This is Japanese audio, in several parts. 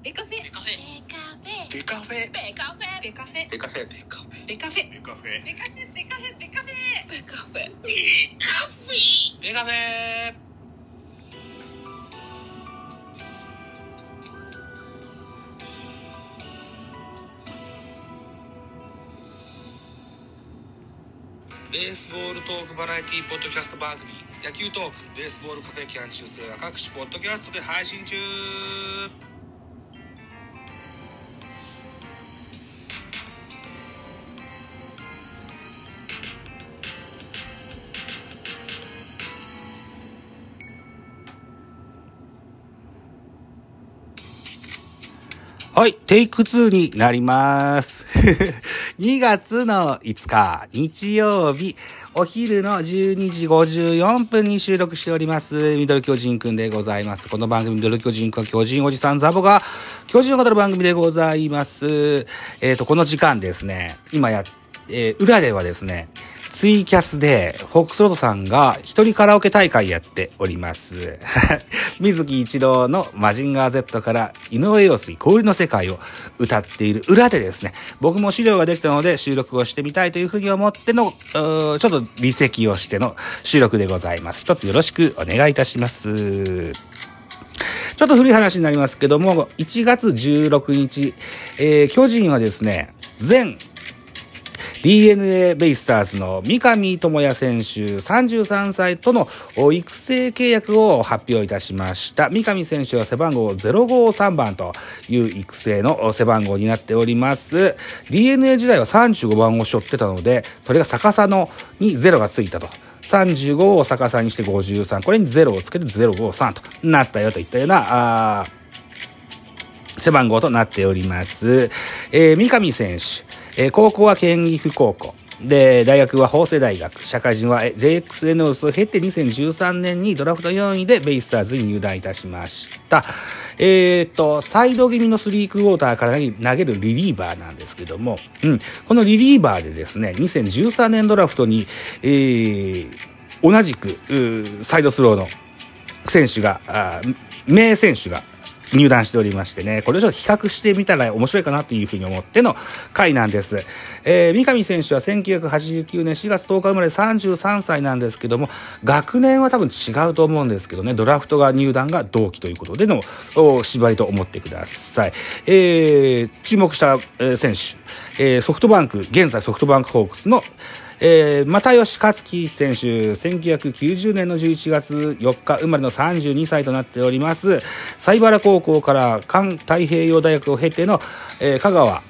ベカフェ？ベカフェ。ベカフェ。ベカフェ。ベカフェ。ベカフェ。ベカフェ。ベカフェ。ベカフェ。ベカフェベカフェベカフェ。ベカフェ。ベカフェベカフェベカフェベカフェ。ベースボールトークバラエティポッドキャスト番組。野球トークベースボールカフェキャン中世は各種ポッドキャストで配信中はい、テイク2になります。2月の5日、日曜日、お昼の12時54分に収録しております、ミドル巨人くんでございます。この番組、ミドル巨人くん巨人おじさんザボが、巨人を語る番組でございます。えっ、と、この時間ですね、今や、えー裏ではですね、ツイキャスで、フォックスロードさんが一人カラオケ大会やっております。水木一郎のマジンガー Z から井上陽水氷の世界を歌っている裏でですね、僕も資料ができたので収録をしてみたいというふうに思っての、ちょっと離席をしての収録でございます。一つよろしくお願いいたします。ちょっと古い話になりますけども、1月16日、えー巨人はですね、全 DNA ベイスターズの三上智也選手33歳との育成契約を発表いたしました。三上選手は背番号053番という育成の背番号になっております。DNA 時代は35番を背負ってたので、それが逆さのに0がついたと。35を逆さにして53。これに0をつけて053となったよといったような、あ背番号となっております。えー三上選手、えー高校は県岐阜高校。で、大学は法政大学。社会人は JXN を経て2013年にドラフト4位でベイスターズに入団いたしました。えーっと、サイド気味のスリークォーターから投げるリリーバーなんですけども、うん、このリリーバーでですね、2013年ドラフトに、えー同じく、サイドスローの選手が、名選手が入団しておりましてね、これをちょっと比較してみたら面白いかなというふうに思っての回なんです。えー三上選手は1989年4月10日生まれ33歳なんですけども、学年は多分違うと思うんですけどね、ドラフトが入団が同期ということでのお縛りと思ってください。えー注目した、え選手、えーソフトバンク、現在ソフトバンクホークスのえー、又吉克樹選手、1990年の11月4日生まれの32歳となっております。西原高校から環太平洋大学を経ての、えー香川、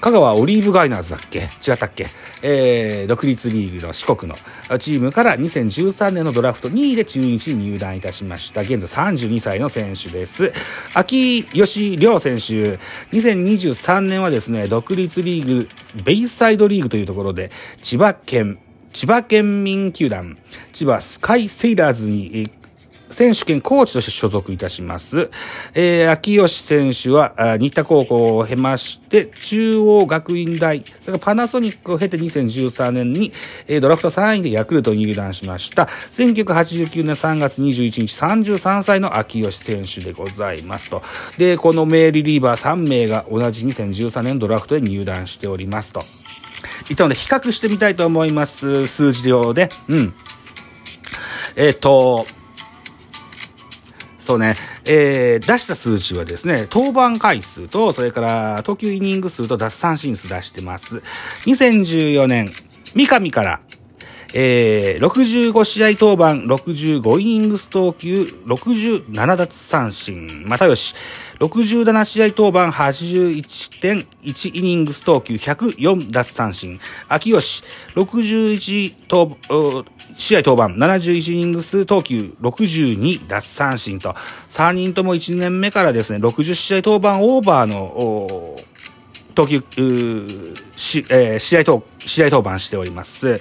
香川オリーブガイナーズだっけ？違ったっけ？えー、独立リーグの四国のチームから2013年のドラフト2位で中日に入団いたしました。現在32歳の選手です。秋吉亮選手、2023年はですね、独立リーグ、ベイサイドリーグというところで、千葉県、千葉県民球団、千葉スカイセイラーズに、選手兼コーチとして所属いたします。えー、秋吉選手は、新田高校を経まして、中央学院大、それからパナソニックを経て2013年に、えードラフト3位でヤクルトに入団しました。1989年3月21日、33歳の秋吉選手でございますと。で、この名リリーバー3名が同じ2013年ドラフトで入団しておりますと。いったので、比較してみたいと思います。数字上で。うん。えっ、と、そうね、えー出した数値はですね、登板回数と、それから投球イニング数と奪三振数出してます。2014年、三上から、えー65試合登板、65イニングス投球、67奪三振。又吉、67試合登板、81.1イニングス投球、104奪三振。秋吉、61登試合登板、71イニングス投球、62奪三振と、3人とも1年目からですね、60試合登板オーバーの、投球、し、えー試合と、試合登板しております。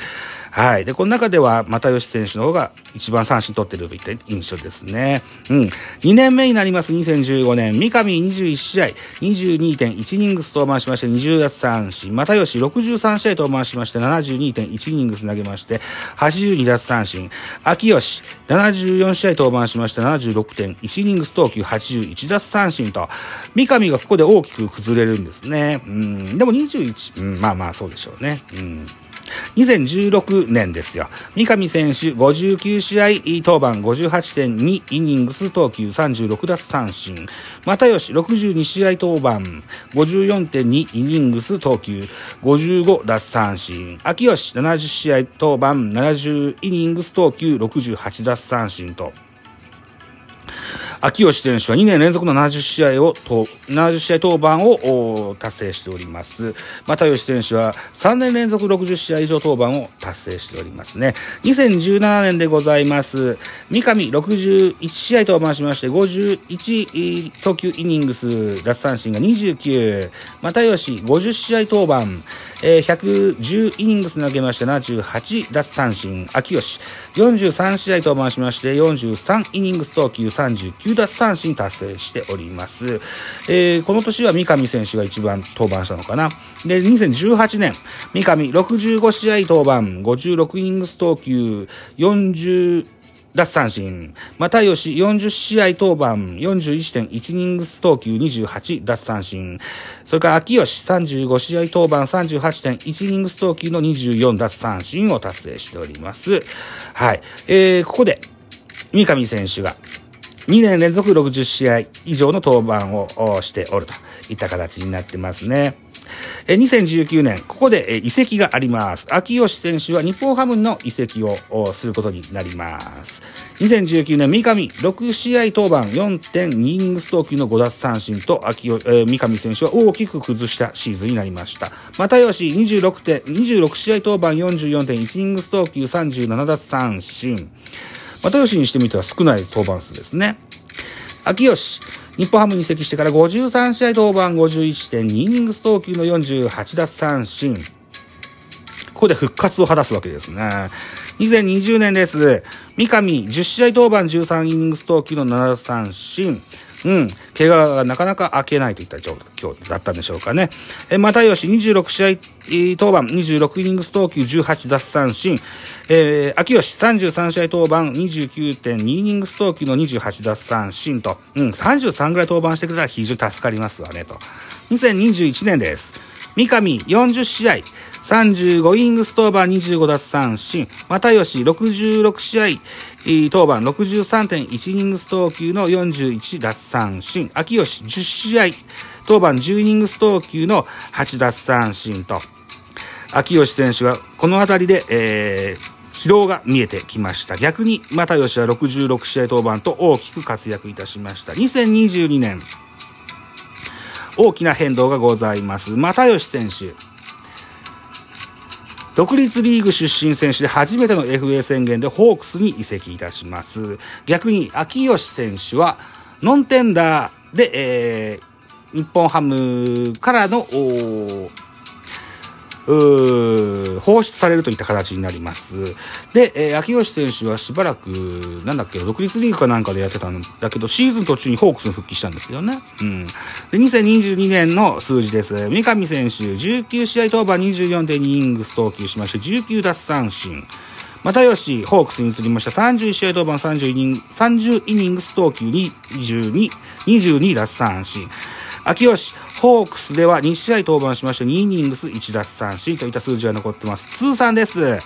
はい。で、この中では、又吉選手の方が一番三振取ってるといった印象ですね。うん。2年目になります2015年、三上21試合、22.1イニングス登板しまして20奪三振、又吉63試合登板しまして72.1イニングス投げまして、82奪三振、秋吉74試合登板しまして76.1イニングス投球81奪三振と、三上がここで大きく崩れるんですね。うん。でも21、うん、まあまあそうでしょうね。うん。2016年ですよ。三上選手59試合登板58.2イニングス投球36奪三振。又吉62試合登板54.2イニングス投球55奪三振。秋吉70試合登板70イニングス投球68奪三振と。秋吉選手は2年連続の70試合を、70試合登板を達成しております。又吉選手は3年連続60試合以上登板を達成しておりますね。2017年でございます。三上61試合登板しまして、51投球イニングス、奪三振が29。又吉50試合登板。えー、110イニングス投げまして78奪三振、秋吉43試合登板しまして43イニングス投球39奪三振達成しております。えー、この年は三上選手が一番登板したのかな。で、2018年、三上65試合登板、56イングス投球、40奪三振。又吉40試合登板、41.1イングス投球28奪三振。それから秋吉35試合登板38.1イニングス投球の24奪三振を達成しております。はい。えー、ここで、三上選手が2年連続60試合以上の登板をしておるといった形になってますね。2019年、ここで移籍があります。秋吉選手は日本ハムの移籍をすることになります。2019年、三上6試合登板4.2イニングス投球の5奪三振と秋吉、三上選手は大きく崩したシーズンになりました。又吉26点、26試合登板44.1イニングス投球37奪三振。又吉にしてみては少ない登板数ですね。秋吉、日本ハムに移籍してから53試合登板51.2イニングス投球の48奪三振。ここで復活を果たすわけですね。2020年です。三上、10試合登板13イニングス投球の7奪三振。うん。怪我がなかなか開けないといった状況だったんでしょうかね。え、又吉26試合登板26イニングス投球18奪三振。えー、秋吉33試合登板29.2イニングス投球の28奪三振と、うん、33ぐらい登板してくれたら非常に助かりますわね、と。2021年です。三上40試合、35イニングス登板25奪三振、又吉66試合、登板63.1イニングス投球の41奪三振、秋吉10試合、登板10イニングス投球の8奪三振と、秋吉選手はこの辺りで、えー、疲労が見えてきました。逆に、又吉は66試合登板と大きく活躍いたしました。2022年、大きな変動がございます。又吉選手。独立リーグ出身選手で初めての FA 宣言でホークスに移籍いたします。逆に、秋吉選手は、ノンテンダーで、えー、日本ハムからの、放出されるといった形になります。で、えー、秋吉選手はしばらく、なんだっけ、独立リーグかなんかでやってたんだけど、シーズン途中にホークスに復帰したんですよね。うん。で、2022年の数字です。三上選手、19試合登板24.2イニングス投球しまして、19奪三振。又吉、ホークスに移りました。31試合登板30イニング、30イニングス投球に22、22奪三振。秋吉、ホークスでは2試合登板しまして2イニングス1奪三振といった数字が残ってます。通算です。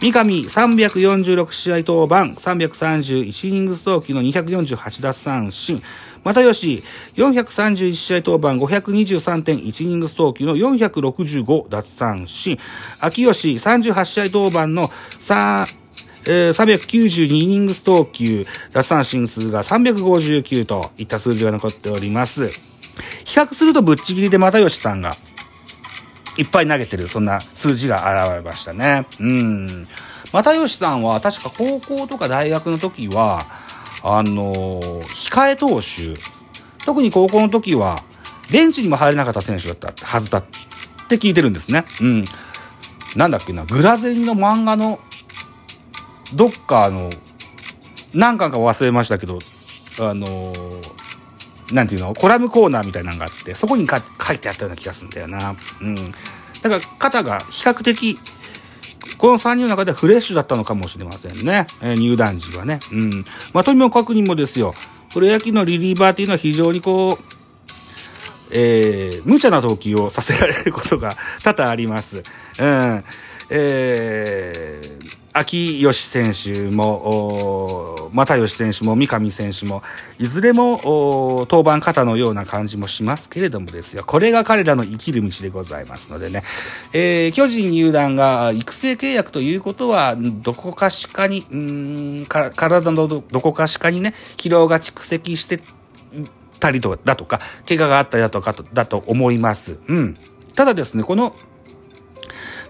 三上346試合登板、331イニングス投球の248奪三振。又吉431試合登板、523.1イニングス投球の465奪三振。秋吉38試合登板の3、えー、392イニングス投球、奪三振数が359といった数字が残っております。比較するとぶっちぎりで又吉さんがいっぱい投げてる、そんな数字が現れましたね。うん。又吉さんは確か高校とか大学の時は、あのー、控え投手、特に高校の時は、ベンチにも入れなかった選手だったはずだって聞いてるんですね。うん。なんだっけな、グラゼニの漫画の、どっかの、何巻か忘れましたけど、あのーなんていうの？コラムコーナーみたいなのがあって、そこに書いてあったような気がするんだよな。うん。だから肩が比較的、この3人の中ではフレッシュだったのかもしれませんね。えー、入団時はね。うん。まあ、とにもかくにもですよ。プロ野球のリリーバーっていうのは非常にこう、えー、無茶な投球をさせられることが多々あります。うん。えー、秋吉選手も、又吉選手も三上選手も、いずれも登板方のような感じもしますけれどもですよ。これが彼らの生きる道でございますのでね。えー、巨人入団が育成契約ということは、どこかしかに、うん、体のどこかしかにね、疲労が蓄積してたりとだとか、怪我があったりだとかだと思います。うん。ただですね、この、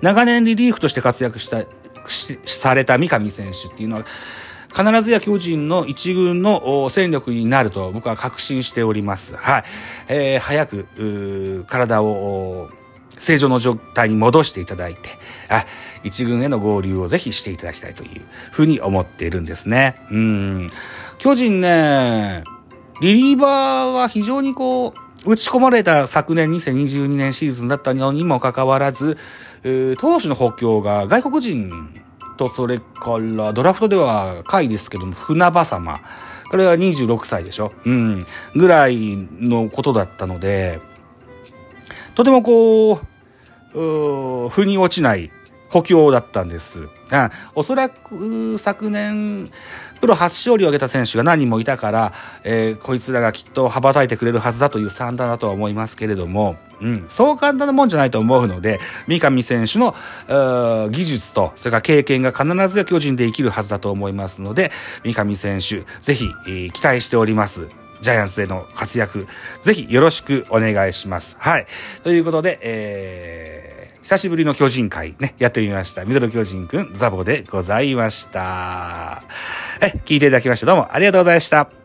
長年リリーフとして活躍したされた三上選手っていうのは、必ずや巨人の一軍の戦力になると僕は確信しております。はい。えー、早く、体を、正常の状態に戻していただいて、あ、一軍への合流をぜひしていただきたいというふうに思っているんですね。うん。巨人ね、リリーバーは非常にこう、打ち込まれた昨年2022年シーズンだったのにもかかわらず、投手の補強が外国人と、それからドラフトでは下位ですけども、船場様。これは26歳でしょうん。ぐらいのことだったので、とてもこう、う腑に落ちない補強だったんです。うん、おそらく昨年、プロ初勝利を挙げた選手が何人もいたから、えー、こいつらがきっと羽ばたいてくれるはずだという算段だとは思いますけれども、うん、そう簡単なもんじゃないと思うので、三上選手の技術と、それから経験が必ずや巨人で生きるはずだと思いますので、三上選手、ぜひ、えー、期待しております。ジャイアンツでの活躍、ぜひよろしくお願いします。はい。ということで、えー、久しぶりの巨人会ね、やってみました。ミドル巨人くん、ザボでございました。え、聞いていただきましたどうもありがとうございました。